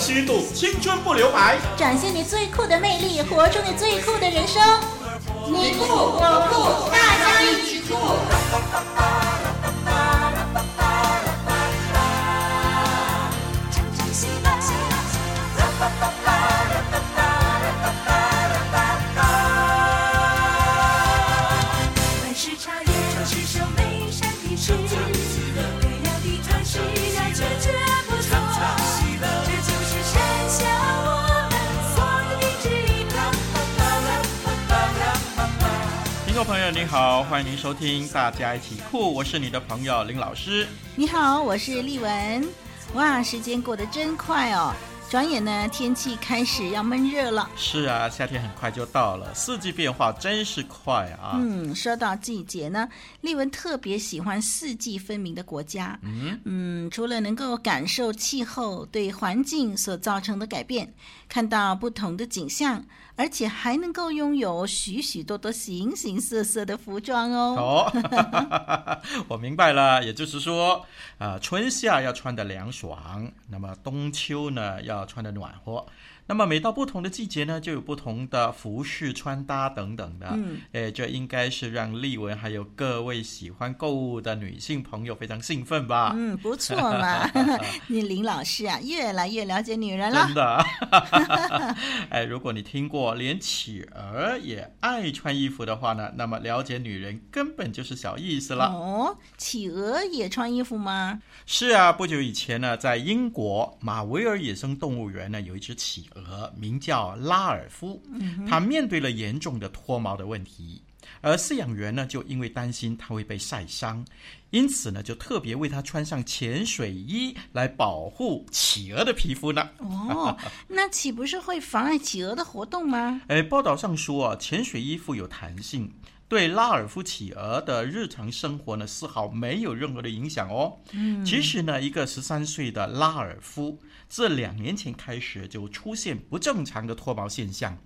虚度，青春不留白，展现你最酷的魅力，活出你最酷的人生。你酷我酷，朋友您好，欢迎您收听《大家一起酷》，我是你的朋友林老师。你好，我是丽文。哇，时间过得真快哦。转眼呢，天气开始要闷热了。是啊，夏天很快就到了，四季变化真是快啊。嗯，说到季节呢，丽文特别喜欢四季分明的国家。嗯嗯，除了能够感受气候对环境所造成的改变，看到不同的景象，而且还能够拥有许许多多形形色色的服装哦。哦，我明白了，也就是说，啊、呃，春夏要穿的凉爽，那么冬秋呢要。穿的暖和，那么每到不同的季节呢，就有不同的服饰穿搭等等的。嗯，哎，这应该是让丽文还有各位喜欢购物的女性朋友非常兴奋吧？嗯，不错嘛，你林老师啊，越来越了解女人了。真的，哎，如果你听过连企鹅也爱穿衣服的话呢，那么了解女人根本就是小意思了。哦，企鹅也穿衣服吗？是啊，不久以前呢，在英国马维尔野生动物园呢，有一只企鹅，名叫拉尔夫。他面对了严重的脱毛的问题，而饲养员呢，就因为担心它会被晒伤，因此呢，就特别为它穿上潜水衣来保护企鹅的皮肤呢。哦，那岂不是会妨碍企鹅的活动吗？哎，报道上说啊，潜水衣富有弹性。对拉尔夫企鹅的日常生活呢，丝毫没有任何的影响哦。嗯，其实呢，一个十三岁的拉尔夫，自两年前开始就出现不正常的脱毛现象。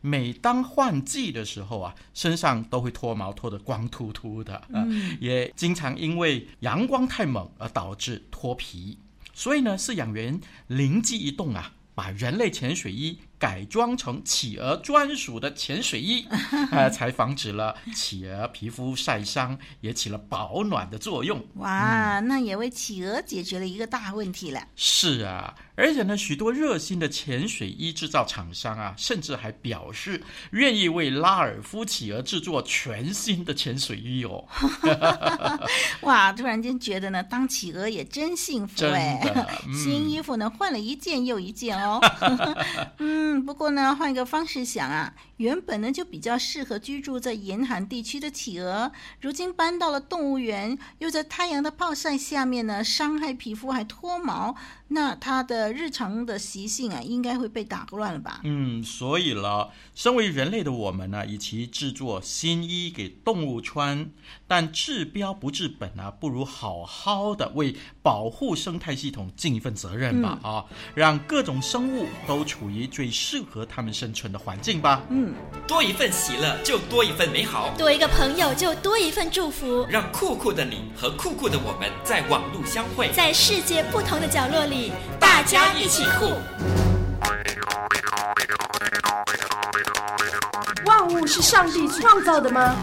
每当换季的时候啊，身上都会脱毛，脱得光秃秃的。嗯，也经常因为阳光太猛而导致脱皮。所以呢，饲养员灵机一动啊，把人类潜水衣改装成企鹅专属的潜水衣，呃，才防止了企鹅皮肤晒伤，也起了保暖的作用。哇，嗯、那也为企鹅解决了一个大问题了。是啊，而且呢，许多热心的潜水衣制造厂商啊，甚至还表示愿意为拉尔夫企鹅制作全新的潜水衣哦。哇，突然间觉得呢，当企鹅也真幸福 哎，嗯、新衣服呢换了一件又一件哦。嗯。嗯，不过呢，换一个方式想啊，原本呢就比较适合居住在严寒地区的企鹅，如今搬到了动物园，又在太阳的暴晒下面呢，伤害皮肤还脱毛。那它的日常的习性啊，应该会被打乱了吧？嗯，所以了，身为人类的我们呢，与其制作新衣给动物穿，但治标不治本啊，不如好好的为保护生态系统尽一份责任吧！嗯、啊，让各种生物都处于最适合它们生存的环境吧。嗯，多一份喜乐，就多一份美好；多一个朋友，就多一份祝福。让酷酷的你和酷酷的我们在网路相会，在世界不同的角落里。大家一起酷！万物是上帝创造的吗？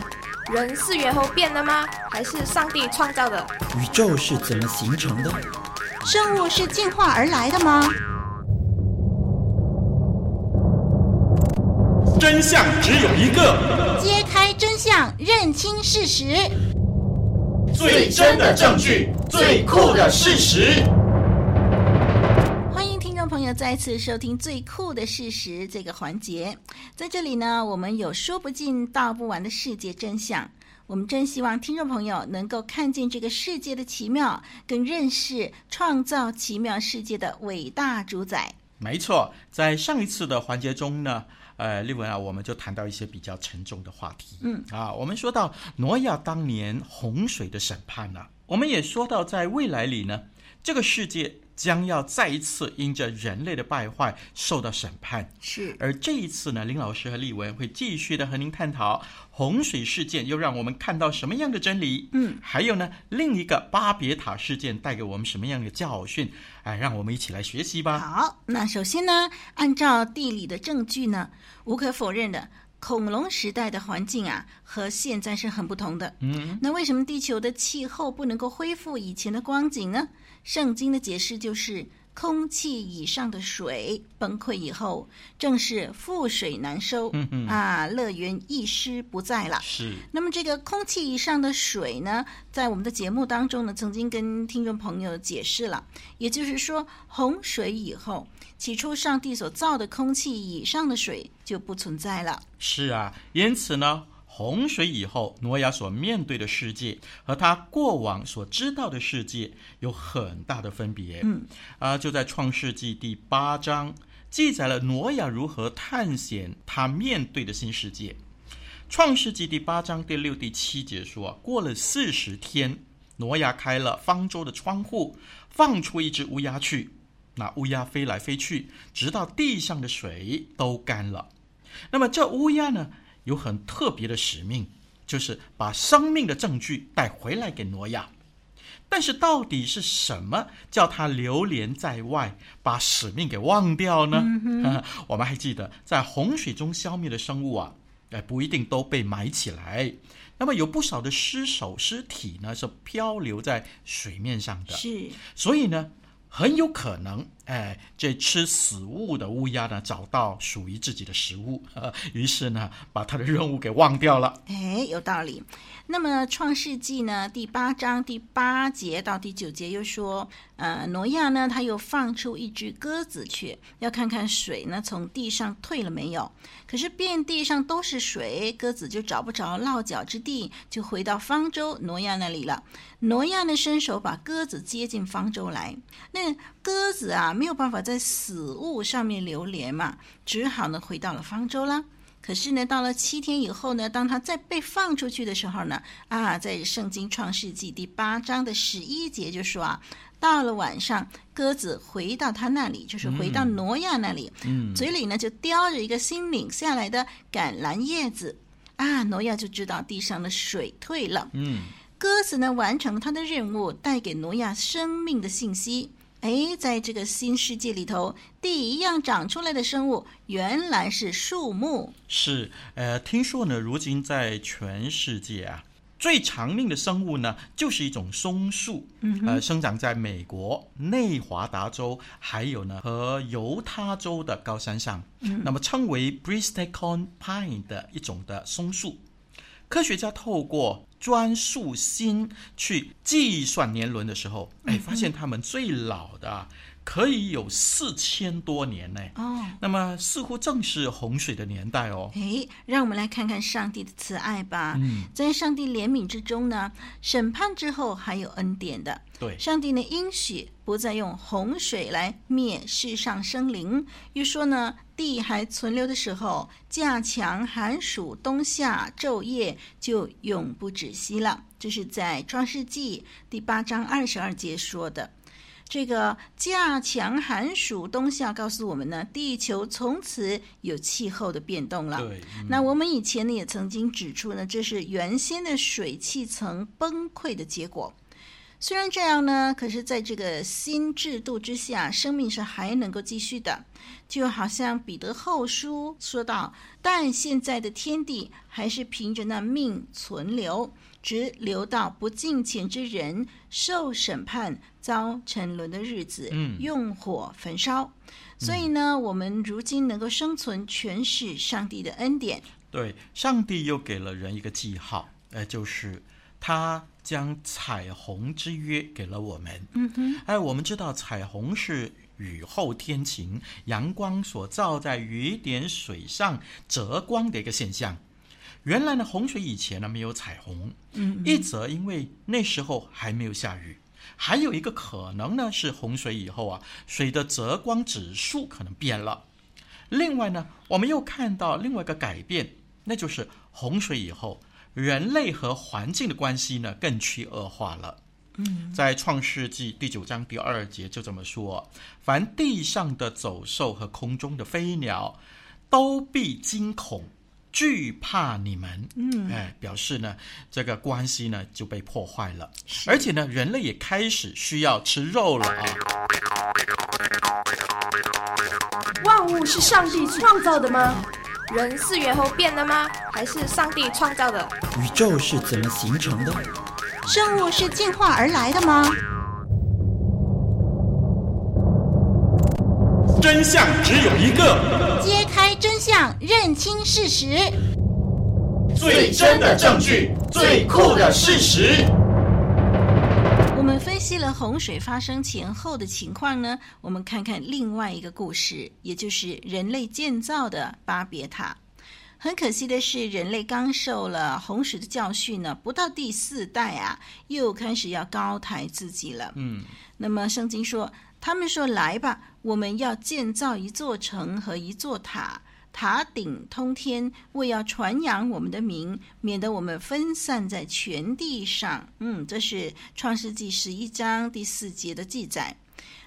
人是猿猴变的吗？还是上帝创造的？宇宙是怎么形成的？生物是进化而来的吗？真相只有一个，揭开真相，认清事实，最真的证据，最酷的事实。欢迎听众朋友再次收听最酷的事实这个环节，在这里呢，我们有说不尽道不完的世界真相。我们真希望听众朋友能够看见这个世界的奇妙，更认识创造奇妙世界的伟大主宰。没错，在上一次的环节中呢，呃，丽文啊，我们就谈到一些比较沉重的话题。嗯啊，我们说到挪亚当年洪水的审判呢、啊，我们也说到在未来里呢。这个世界将要再一次因着人类的败坏受到审判。是，而这一次呢，林老师和丽文会继续的和您探讨洪水事件又让我们看到什么样的真理？嗯，还有呢，另一个巴别塔事件带给我们什么样的教训？哎，让我们一起来学习吧。好，那首先呢，按照地理的证据呢，无可否认的。恐龙时代的环境啊，和现在是很不同的。嗯，那为什么地球的气候不能够恢复以前的光景呢？圣经的解释就是，空气以上的水崩溃以后，正是覆水难收。嗯嗯啊，乐园一失不再了。是。那么这个空气以上的水呢，在我们的节目当中呢，曾经跟听众朋友解释了，也就是说，洪水以后。起初，上帝所造的空气以上的水就不存在了。是啊，因此呢，洪水以后，挪亚所面对的世界和他过往所知道的世界有很大的分别。嗯，啊，就在创世纪第八章记载了挪亚如何探险他面对的新世界。创世纪第八章第六、第七节说啊，过了四十天，挪亚开了方舟的窗户，放出一只乌鸦去。那乌鸦飞来飞去，直到地上的水都干了。那么这乌鸦呢，有很特别的使命，就是把生命的证据带回来给挪亚。但是到底是什么叫他流连在外，把使命给忘掉呢？嗯、我们还记得，在洪水中消灭的生物啊，哎，不一定都被埋起来。那么有不少的尸首、尸体呢，是漂流在水面上的。是，所以呢。很有可能，哎，这吃死物的乌鸦呢，找到属于自己的食物，于是呢，把他的任务给忘掉了。哎，有道理。那么《创世纪》呢，第八章第八节到第九节又说，呃，挪亚呢，他又放出一只鸽子去，要看看水呢从地上退了没有。可是遍地上都是水，鸽子就找不着落脚之地，就回到方舟挪亚那里了。挪亚呢，伸手把鸽子接进方舟来。那鸽子啊，没有办法在死物上面流连嘛，只好呢回到了方舟啦。可是呢，到了七天以后呢，当他再被放出去的时候呢，啊，在圣经创世纪第八章的十一节就说啊，到了晚上，鸽子回到他那里，就是回到挪亚那里，嗯，嘴里呢就叼着一个新领下来的橄榄叶子，啊，挪亚就知道地上的水退了，嗯，鸽子呢完成了他的任务，带给挪亚生命的信息。哎，在这个新世界里头，第一样长出来的生物，原来是树木。是，呃，听说呢，如今在全世界啊，最长命的生物呢，就是一种松树，嗯，呃，生长在美国内华达州，还有呢和犹他州的高山上，嗯，那么称为 Bristlecone Pine 的一种的松树。科学家透过专树心去计算年轮的时候，哎，发现他们最老的可以有四千多年呢。哦，那么似乎正是洪水的年代哦。诶，让我们来看看上帝的慈爱吧。嗯，在上帝怜悯之中呢，审判之后还有恩典的。对，上帝呢应许不再用洪水来灭世上生灵，又说呢，地还存留的时候，稼强、寒暑、冬夏、昼夜就永不止息了。这是在创世纪第八章二十二节说的。这个稼强、寒暑、冬夏告诉我们呢，地球从此有气候的变动了。对，嗯、那我们以前呢也曾经指出呢，这是原先的水汽层崩溃的结果。虽然这样呢，可是在这个新制度之下，生命是还能够继续的。就好像彼得后书说道：“但现在的天地还是凭着那命存留，直留到不敬虔之人受审判、遭沉沦的日子，用火焚烧。嗯”所以呢，我们如今能够生存，全是上帝的恩典。对，上帝又给了人一个记号，呃，就是他。将彩虹之约给了我们。嗯哼，哎，我们知道彩虹是雨后天晴，阳光所照在雨点水上折光的一个现象。原来呢，洪水以前呢没有彩虹。嗯，一则因为那时候还没有下雨，还有一个可能呢是洪水以后啊，水的折光指数可能变了。另外呢，我们又看到另外一个改变，那就是洪水以后。人类和环境的关系呢，更趋恶化了。嗯，在创世纪第九章第二节就这么说：“凡地上的走兽和空中的飞鸟，都必惊恐。”惧怕你们，嗯，哎，表示呢，这个关系呢就被破坏了，而且呢，人类也开始需要吃肉了啊。万物是上帝创造的吗？人是猿猴变的吗？还是上帝创造的？宇宙是怎么形成的？生物是进化而来的吗？真相只有一个，揭开真相，认清事实，最真的证据，最酷的事实。我们分析了洪水发生前后的情况呢，我们看看另外一个故事，也就是人类建造的巴别塔。很可惜的是，人类刚受了洪水的教训呢，不到第四代啊，又开始要高抬自己了。嗯，那么圣经说。他们说：“来吧，我们要建造一座城和一座塔，塔顶通天，为要传扬我们的名，免得我们分散在全地上。”嗯，这是创世纪十一章第四节的记载。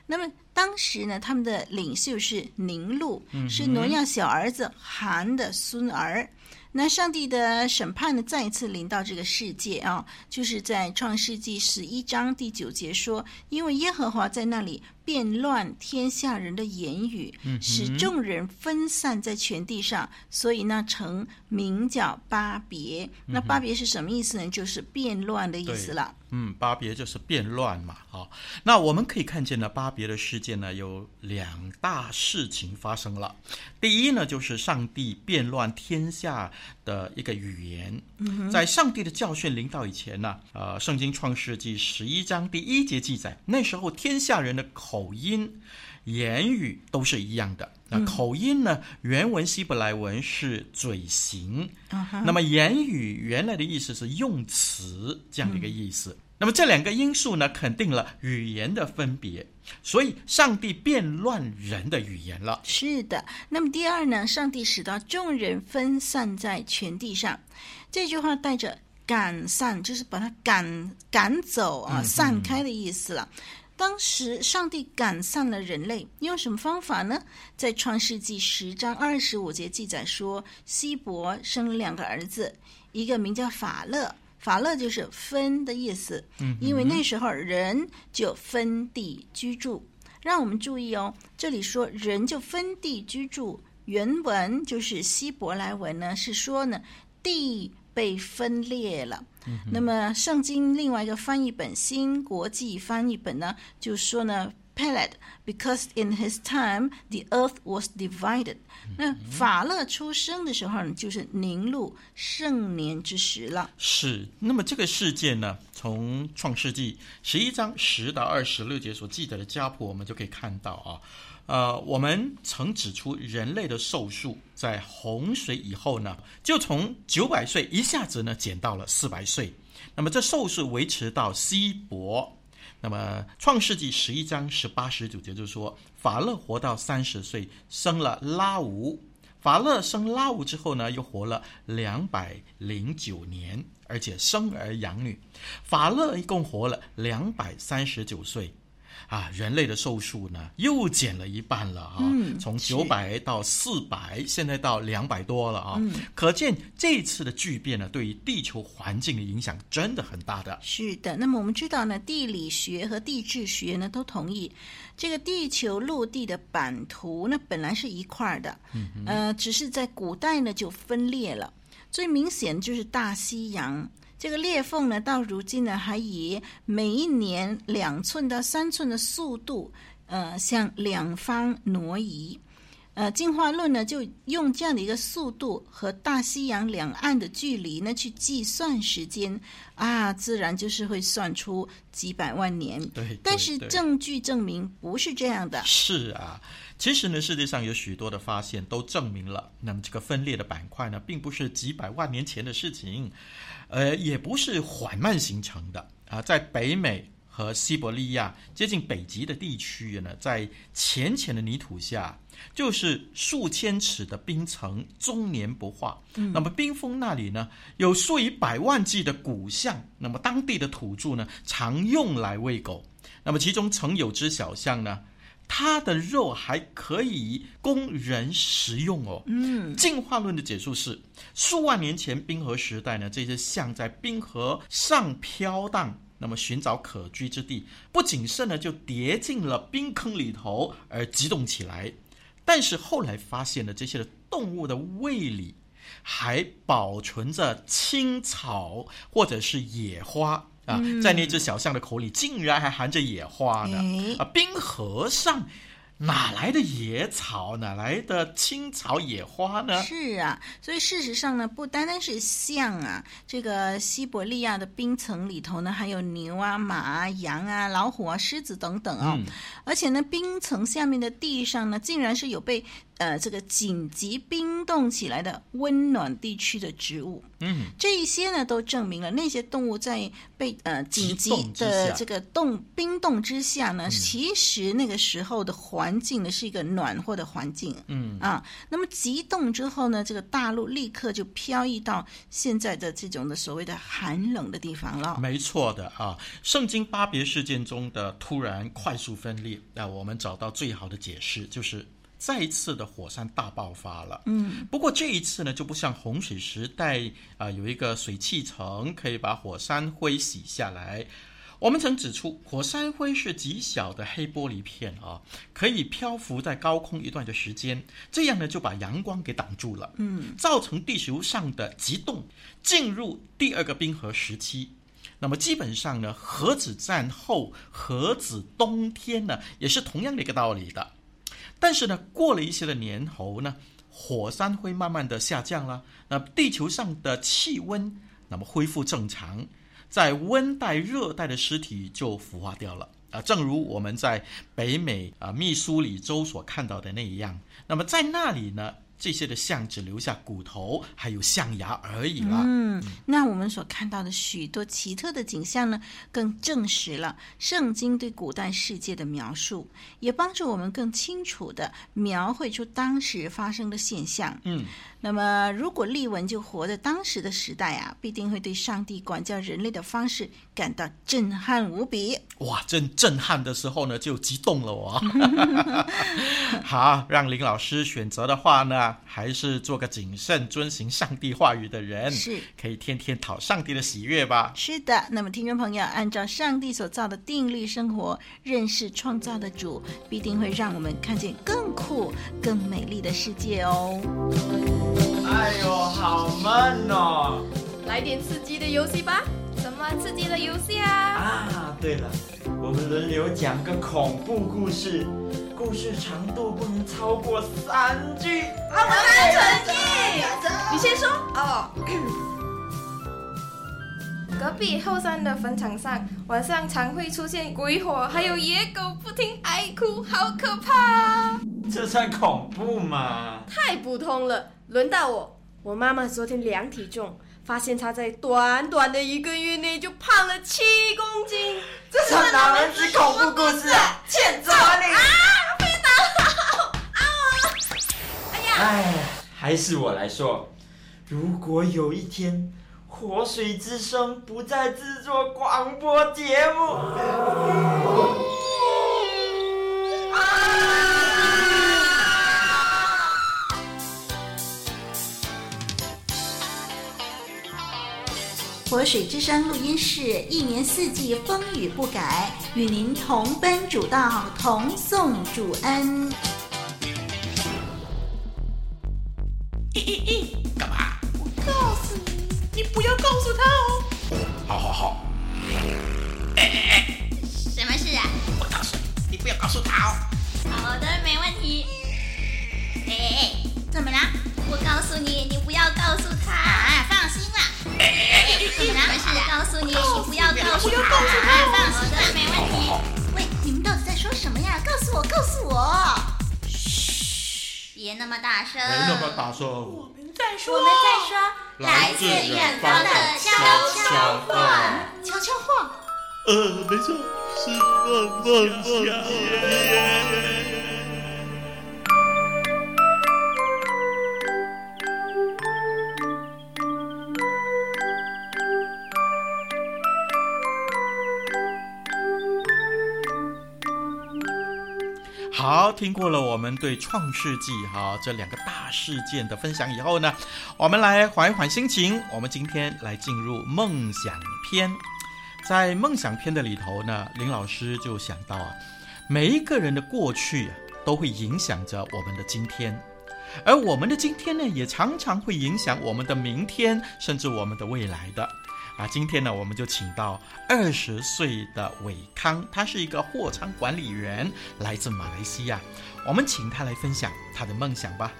那么当时呢，他们的领袖是宁录，是挪亚小儿子韩的孙儿。那上帝的审判呢，再一次临到这个世界啊，就是在创世纪十一章第九节说：“因为耶和华在那里。”变乱天下人的言语，使众人分散在全地上，嗯、所以那城名叫巴别。嗯、那巴别是什么意思呢？就是变乱的意思了。嗯，巴别就是变乱嘛。好，那我们可以看见呢，巴别的事件呢，有两大事情发生了。第一呢，就是上帝变乱天下的一个语言。嗯、在上帝的教训临到以前呢，呃，圣经创世纪十一章第一节记载，那时候天下人的口。口音、言语都是一样的。那口音呢？原文希伯来文是嘴型。Uh. 那么言语原来的意思是用词这样的一个意思。嗯、那么这两个因素呢，肯定了语言的分别。所以上帝变乱人的语言了。是的。那么第二呢？上帝使到众人分散在全地上。这句话带着赶散，就是把它赶赶走啊，散开的意思了。嗯当时上帝赶散了人类，用什么方法呢？在创世纪十章二十五节记载说，希伯生了两个儿子，一个名叫法勒，法勒就是分的意思。嗯，因为那时候人就分地居住。让我们注意哦，这里说人就分地居住，原文就是希伯来文呢，是说呢地被分裂了。那么，圣经另外一个翻译本新国际翻译本呢，就说呢，Peleg，because in his time the earth was divided。那法勒出生的时候呢，就是宁录盛年之时了。是。那么这个事件呢，从创世纪十一章十到二十六节所记载的家谱，我们就可以看到啊。呃，我们曾指出，人类的寿数在洪水以后呢，就从九百岁一下子呢减到了四百岁。那么这寿数维持到希伯。那么创世纪十一章十八十九节就说，法勒活到三十岁，生了拉吾。法勒生拉吾之后呢，又活了两百零九年，而且生儿养女。法勒一共活了两百三十九岁。啊，人类的寿数呢又减了一半了啊！嗯、从九百到四百，现在到两百多了啊！嗯、可见这次的巨变呢，对于地球环境的影响真的很大的。是的，那么我们知道呢，地理学和地质学呢都同意，这个地球陆地的版图呢本来是一块的，嗯、哼呃，只是在古代呢就分裂了。最明显就是大西洋。这个裂缝呢，到如今呢，还以每一年两寸到三寸的速度，呃，向两方挪移。呃，进化论呢，就用这样的一个速度和大西洋两岸的距离呢，去计算时间啊，自然就是会算出几百万年。对，对，但是证据证明不是这样的。是啊，其实呢，世界上有许多的发现都证明了，那么这个分裂的板块呢，并不是几百万年前的事情。呃，也不是缓慢形成的啊，在北美和西伯利亚接近北极的地区呢，在浅浅的泥土下，就是数千尺的冰层，终年不化。嗯、那么冰封那里呢，有数以百万计的古象，那么当地的土著呢，常用来喂狗。那么其中曾有只小象呢。它的肉还可以供人食用哦。嗯，进化论的解释是，数万年前冰河时代呢，这些象在冰河上飘荡，那么寻找可居之地，不谨慎呢就跌进了冰坑里头而激动起来。但是后来发现了这些的动物的胃里还保存着青草或者是野花。啊，在那只小象的口里竟然还含着野花呢！啊，冰河上哪来的野草？哪来的青草野花呢？是啊，所以事实上呢，不单单是象啊，这个西伯利亚的冰层里头呢，还有牛啊、马啊、羊啊、老虎啊、狮子等等哦。嗯、而且呢，冰层下面的地上呢，竟然是有被。呃，这个紧急冰冻起来的温暖地区的植物，嗯，这一些呢都证明了那些动物在被呃紧急的这个冻冰冻之下呢，嗯、其实那个时候的环境呢是一个暖和的环境，嗯啊，那么急冻之后呢，这个大陆立刻就飘逸到现在的这种的所谓的寒冷的地方了。没错的啊，圣经巴别事件中的突然快速分裂，那我们找到最好的解释就是。再一次的火山大爆发了，嗯，不过这一次呢，就不像洪水时代啊、呃，有一个水汽层可以把火山灰洗下来。我们曾指出，火山灰是极小的黑玻璃片啊，可以漂浮在高空一段的时间，这样呢就把阳光给挡住了，嗯，造成地球上的极冻，进入第二个冰河时期。那么基本上呢，核子战后核子冬天呢，也是同样的一个道理的。但是呢，过了一些的年头呢，火山会慢慢的下降了，那地球上的气温那么恢复正常，在温带、热带的尸体就腐化掉了啊，正如我们在北美啊密苏里州所看到的那一样，那么在那里呢。这些的象只留下骨头，还有象牙而已了。嗯，那我们所看到的许多奇特的景象呢，更证实了圣经对古代世界的描述，也帮助我们更清楚的描绘出当时发生的现象。嗯。那么，如果利文就活在当时的时代啊，必定会对上帝管教人类的方式感到震撼无比。哇，真震撼的时候呢，就激动了我。好，让林老师选择的话呢，还是做个谨慎遵行上帝话语的人，是可以天天讨上帝的喜悦吧？是的。那么，听众朋友，按照上帝所造的定律生活，认识创造的主，必定会让我们看见更酷、更美丽的世界哦。哎呦，好闷哦！来点刺激的游戏吧。什么刺激的游戏啊？啊，对了，我们轮流讲个恐怖故事，故事长度不能超过三句。好，我们成绩。你先说哦。隔壁后山的坟场上，晚上常会出现鬼火，还有野狗不停哀哭，好可怕。这算恐怖吗？太普通了。轮到我，我妈妈昨天量体重，发现他在短短的一个月内就胖了七公斤。这是哪门子恐怖故事啊？欠揍啊你！啊，被打了！啊！哎呀！哎，还是我来说，如果有一天活水之声不再制作广播节目。活水之声录音室，一年四季风雨不改，与您同奔主道，同颂主恩。咦咦咦，干嘛？我告诉你，你不要告诉他哦。好好好。哎哎哎，什么事啊？我告诉你，你不要告诉他哦。好的，没问题。别那么大声。别那么大声。我们在说。我们在说。来自远方的悄悄话。悄悄话。呃，没错。是梦梦想。好，听过了我们对创世纪哈这两个大事件的分享以后呢，我们来缓一缓心情。我们今天来进入梦想篇，在梦想篇的里头呢，林老师就想到啊，每一个人的过去啊，都会影响着我们的今天，而我们的今天呢，也常常会影响我们的明天，甚至我们的未来的。啊，今天呢，我们就请到二十岁的伟康，他是一个货仓管理员，来自马来西亚。我们请他来分享他的梦想吧。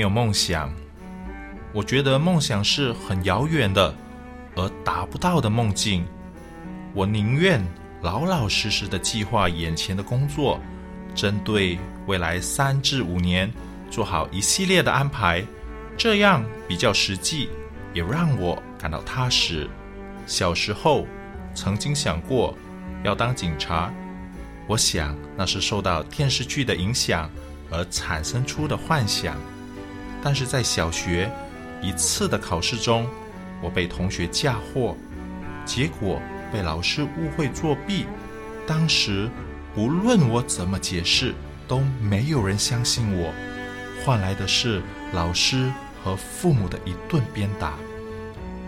没有梦想，我觉得梦想是很遥远的，而达不到的梦境。我宁愿老老实实的计划眼前的工作，针对未来三至五年做好一系列的安排，这样比较实际，也让我感到踏实。小时候曾经想过要当警察，我想那是受到电视剧的影响。而产生出的幻想，但是在小学一次的考试中，我被同学嫁祸，结果被老师误会作弊。当时不论我怎么解释，都没有人相信我，换来的是老师和父母的一顿鞭打。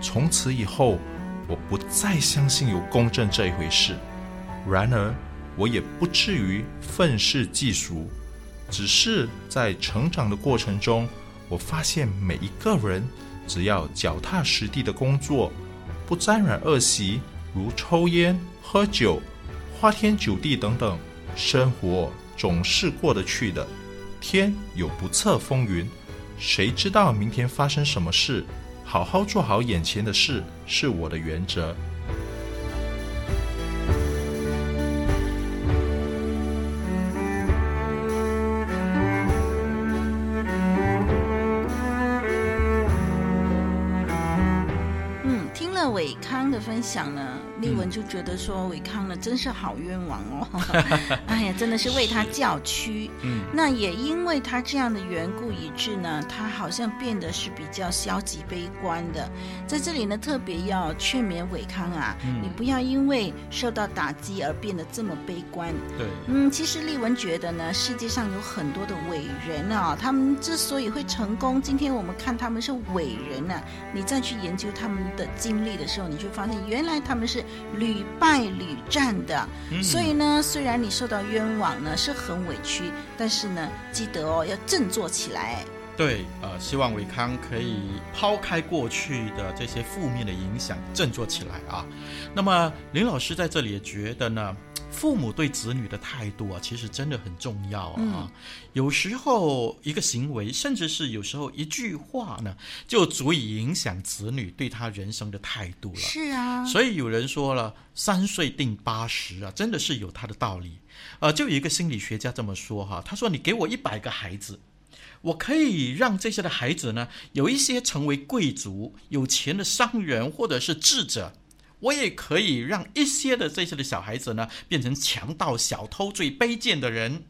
从此以后，我不再相信有公正这一回事。然而，我也不至于愤世嫉俗。只是在成长的过程中，我发现每一个人只要脚踏实地的工作，不沾染恶习，如抽烟、喝酒、花天酒地等等，生活总是过得去的。天有不测风云，谁知道明天发生什么事？好好做好眼前的事，是我的原则。伟康的分享呢，丽文就觉得说伟康呢真是好冤枉哦，哎呀，真的是为他叫屈。嗯，那也因为他这样的缘故，以致呢，他好像变得是比较消极悲观的。在这里呢，特别要劝勉伟康啊，嗯、你不要因为受到打击而变得这么悲观。对，嗯，其实丽文觉得呢，世界上有很多的伟人啊，他们之所以会成功，今天我们看他们是伟人呢、啊，你再去研究他们的经历的时候，你就发现原来他们是屡败屡战的，嗯、所以呢，虽然你受到冤枉呢，是很委屈，但是呢，记得哦，要振作起来。对，呃，希望伟康可以抛开过去的这些负面的影响，振作起来啊。那么林老师在这里也觉得呢。父母对子女的态度啊，其实真的很重要啊。嗯、有时候一个行为，甚至是有时候一句话呢，就足以影响子女对他人生的态度了。是啊，所以有人说了“三岁定八十”啊，真的是有他的道理。呃，就有一个心理学家这么说哈，他说：“你给我一百个孩子，我可以让这些的孩子呢，有一些成为贵族、有钱的商人，或者是智者。”我也可以让一些的这些的小孩子呢，变成强盗、小偷、最卑贱的人。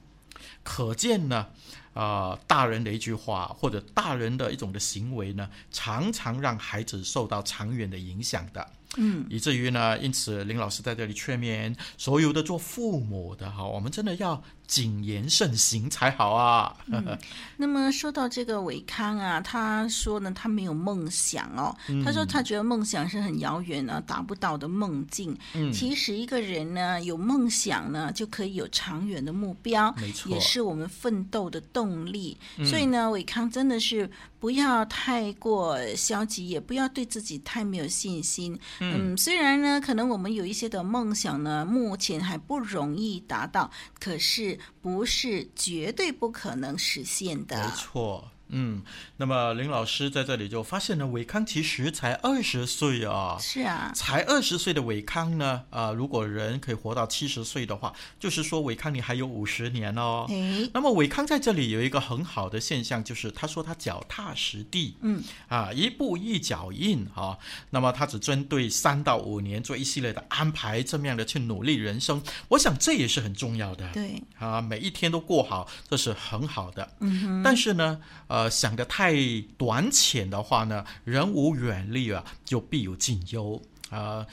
可见呢，啊、呃，大人的一句话或者大人的一种的行为呢，常常让孩子受到长远的影响的。嗯，以至于呢，因此林老师在这里劝勉所有的做父母的哈，我们真的要谨言慎行才好啊。嗯、那么说到这个伟康啊，他说呢，他没有梦想哦。嗯、他说他觉得梦想是很遥远呢，达不到的梦境。嗯，其实一个人呢，有梦想呢，就可以有长远的目标，没错，也是我们奋斗的动力。嗯、所以呢，伟康真的是不要太过消极，也不要对自己太没有信心。嗯，虽然呢，可能我们有一些的梦想呢，目前还不容易达到，可是不是绝对不可能实现的。没错，嗯，那么林老师在这里就发现呢，伟康其实才二十岁啊。是啊，才二十岁的伟康呢，啊、呃，如果人可以活到七十岁的话，就是说伟康你还有五十年哦。诶那么伟康在这里有一个很好的现象，就是他说他脚踏实地，嗯，啊，一步一脚印啊。那么他只针对三到五年做一系列的安排，这么样的去努力人生，我想这也是很重要的。对，啊，每一天都过好，这是很好的。嗯哼，但是呢，呃，想得太短浅的话呢，人无远虑啊，就必有近忧啊。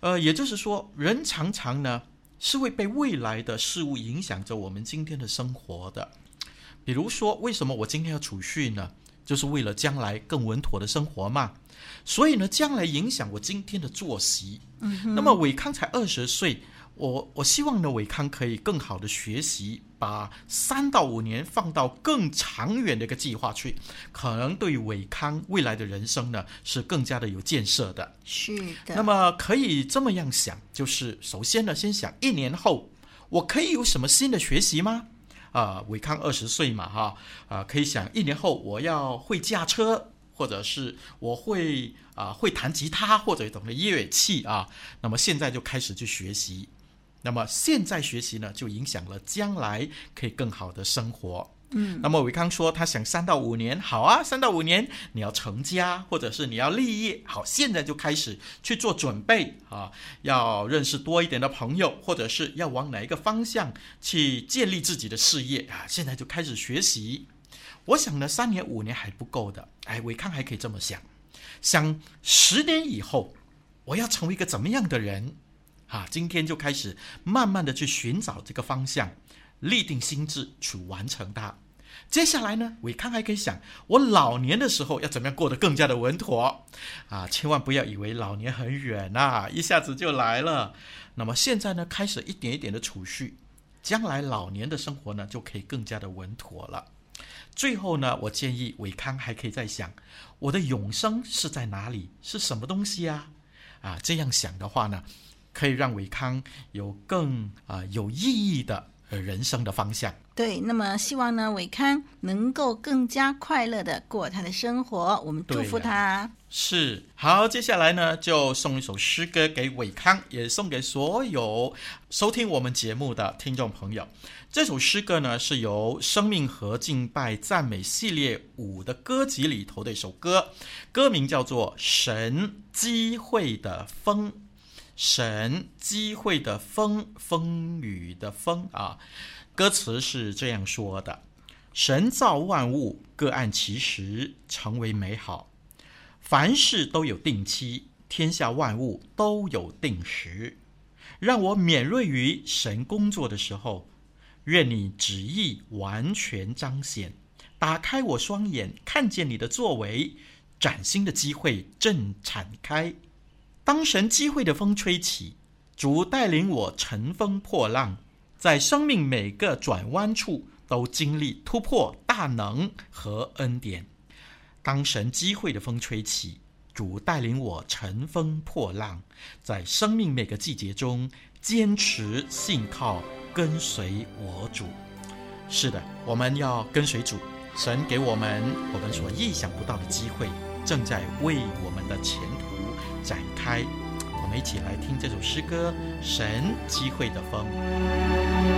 呃，也就是说，人常常呢是会被未来的事物影响着我们今天的生活的。比如说，为什么我今天要储蓄呢？就是为了将来更稳妥的生活嘛。所以呢，将来影响我今天的作息。嗯，那么伟康才二十岁。我我希望呢，伟康可以更好的学习，把三到五年放到更长远的一个计划去，可能对于伟康未来的人生呢，是更加的有建设的。是的。那么可以这么样想，就是首先呢，先想一年后我可以有什么新的学习吗？啊，伟康二十岁嘛，哈，啊，可以想一年后我要会驾车，或者是我会啊会弹吉他或者懂得乐器啊，那么现在就开始去学习。那么现在学习呢，就影响了将来可以更好的生活。嗯，那么伟康说他想三到五年，好啊，三到五年你要成家，或者是你要立业，好，现在就开始去做准备啊，要认识多一点的朋友，或者是要往哪一个方向去建立自己的事业啊，现在就开始学习。我想呢，三年五年还不够的，哎，伟康还可以这么想，想十年以后我要成为一个怎么样的人。啊，今天就开始慢慢的去寻找这个方向，立定心智去完成它。接下来呢，伟康还可以想，我老年的时候要怎么样过得更加的稳妥啊！千万不要以为老年很远呐、一下子就来了。那么现在呢，开始一点一点的储蓄，将来老年的生活呢，就可以更加的稳妥了。最后呢，我建议伟康还可以再想，我的永生是在哪里？是什么东西啊？啊，这样想的话呢，可以让伟康有更啊、呃、有意义的人生的方向。对，那么希望呢，伟康能够更加快乐的过他的生活。我们祝福他。啊、是好，接下来呢，就送一首诗歌给伟康，也送给所有收听我们节目的听众朋友。这首诗歌呢，是由生命和敬拜赞美系列五的歌集里头的一首歌，歌名叫做《神机会的风》。神机会的风，风雨的风啊，歌词是这样说的：神造万物，各按其时成为美好，凡事都有定期，天下万物都有定时。让我敏锐于神工作的时候，愿你旨意完全彰显，打开我双眼，看见你的作为，崭新的机会正敞开。当神机会的风吹起，主带领我乘风破浪，在生命每个转弯处都经历突破大能和恩典。当神机会的风吹起，主带领我乘风破浪，在生命每个季节中坚持信靠跟随我主。是的，我们要跟随主，神给我们我们所意想不到的机会，正在为我们的前。展开，我们一起来听这首诗歌《神机会的风》。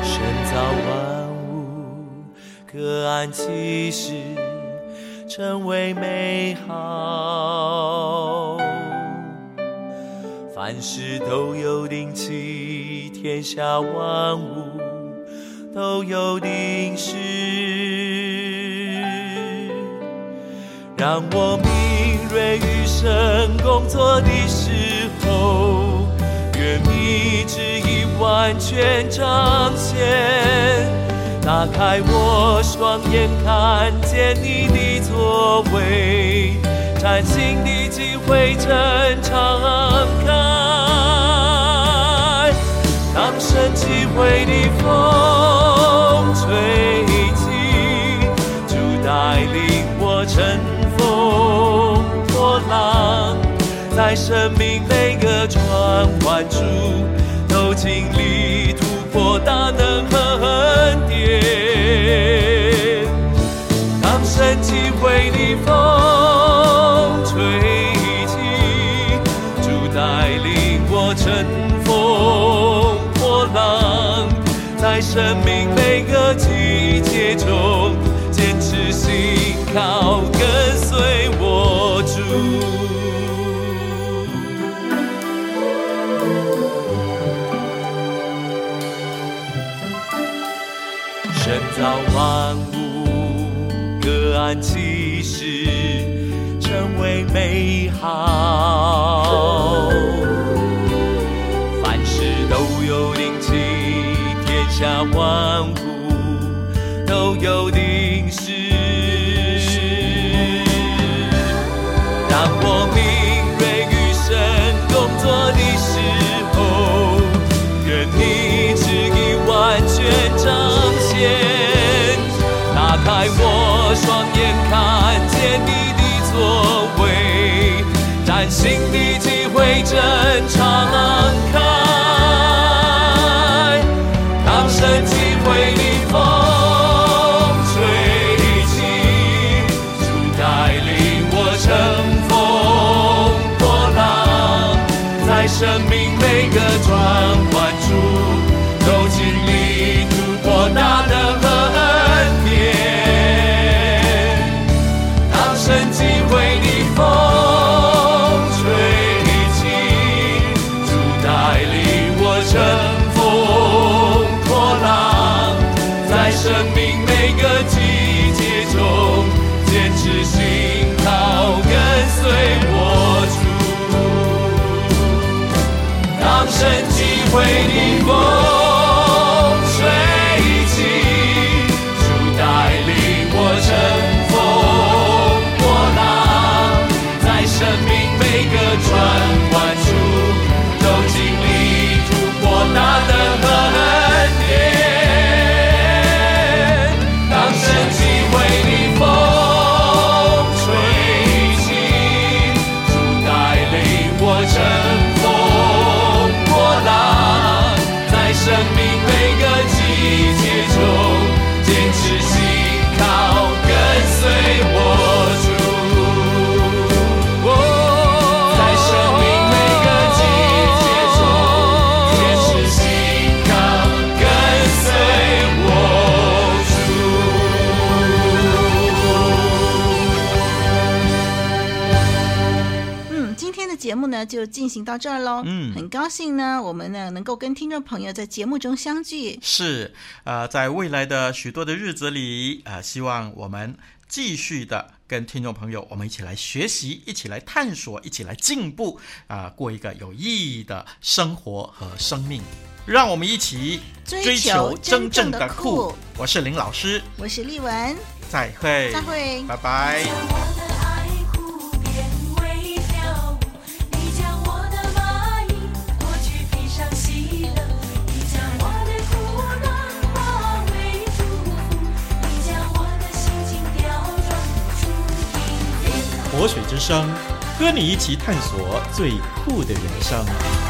神造万物，各按其时，成为美好。凡事都有定期，天下万物都有定时。让我敏锐于神工作的时候，愿你旨意完全彰显，打开我双眼，看见你的作为，崭新的机会正敞开。当神机会的风吹起，主带领我成。在生命每个转弯处，都经历突破大能和恩典。当神机为逆风吹起，主带领我乘风破浪，在生命每个季节中，坚持信靠跟随我主。人造万物，各安其事，成为美好。凡事都有灵气，天下万物都有地。开我双眼，看见你的作为，崭新的机会正敞开。机会的风。就进行到这儿喽。嗯，很高兴呢，我们呢能够跟听众朋友在节目中相聚。是，呃，在未来的许多的日子里，啊、呃，希望我们继续的跟听众朋友，我们一起来学习，一起来探索，一起来进步，啊、呃，过一个有意义的生活和生命。让我们一起追求真正的酷。我是林老师，我是丽文，再会，再会，拜拜。活水之声，和你一起探索最酷的人生。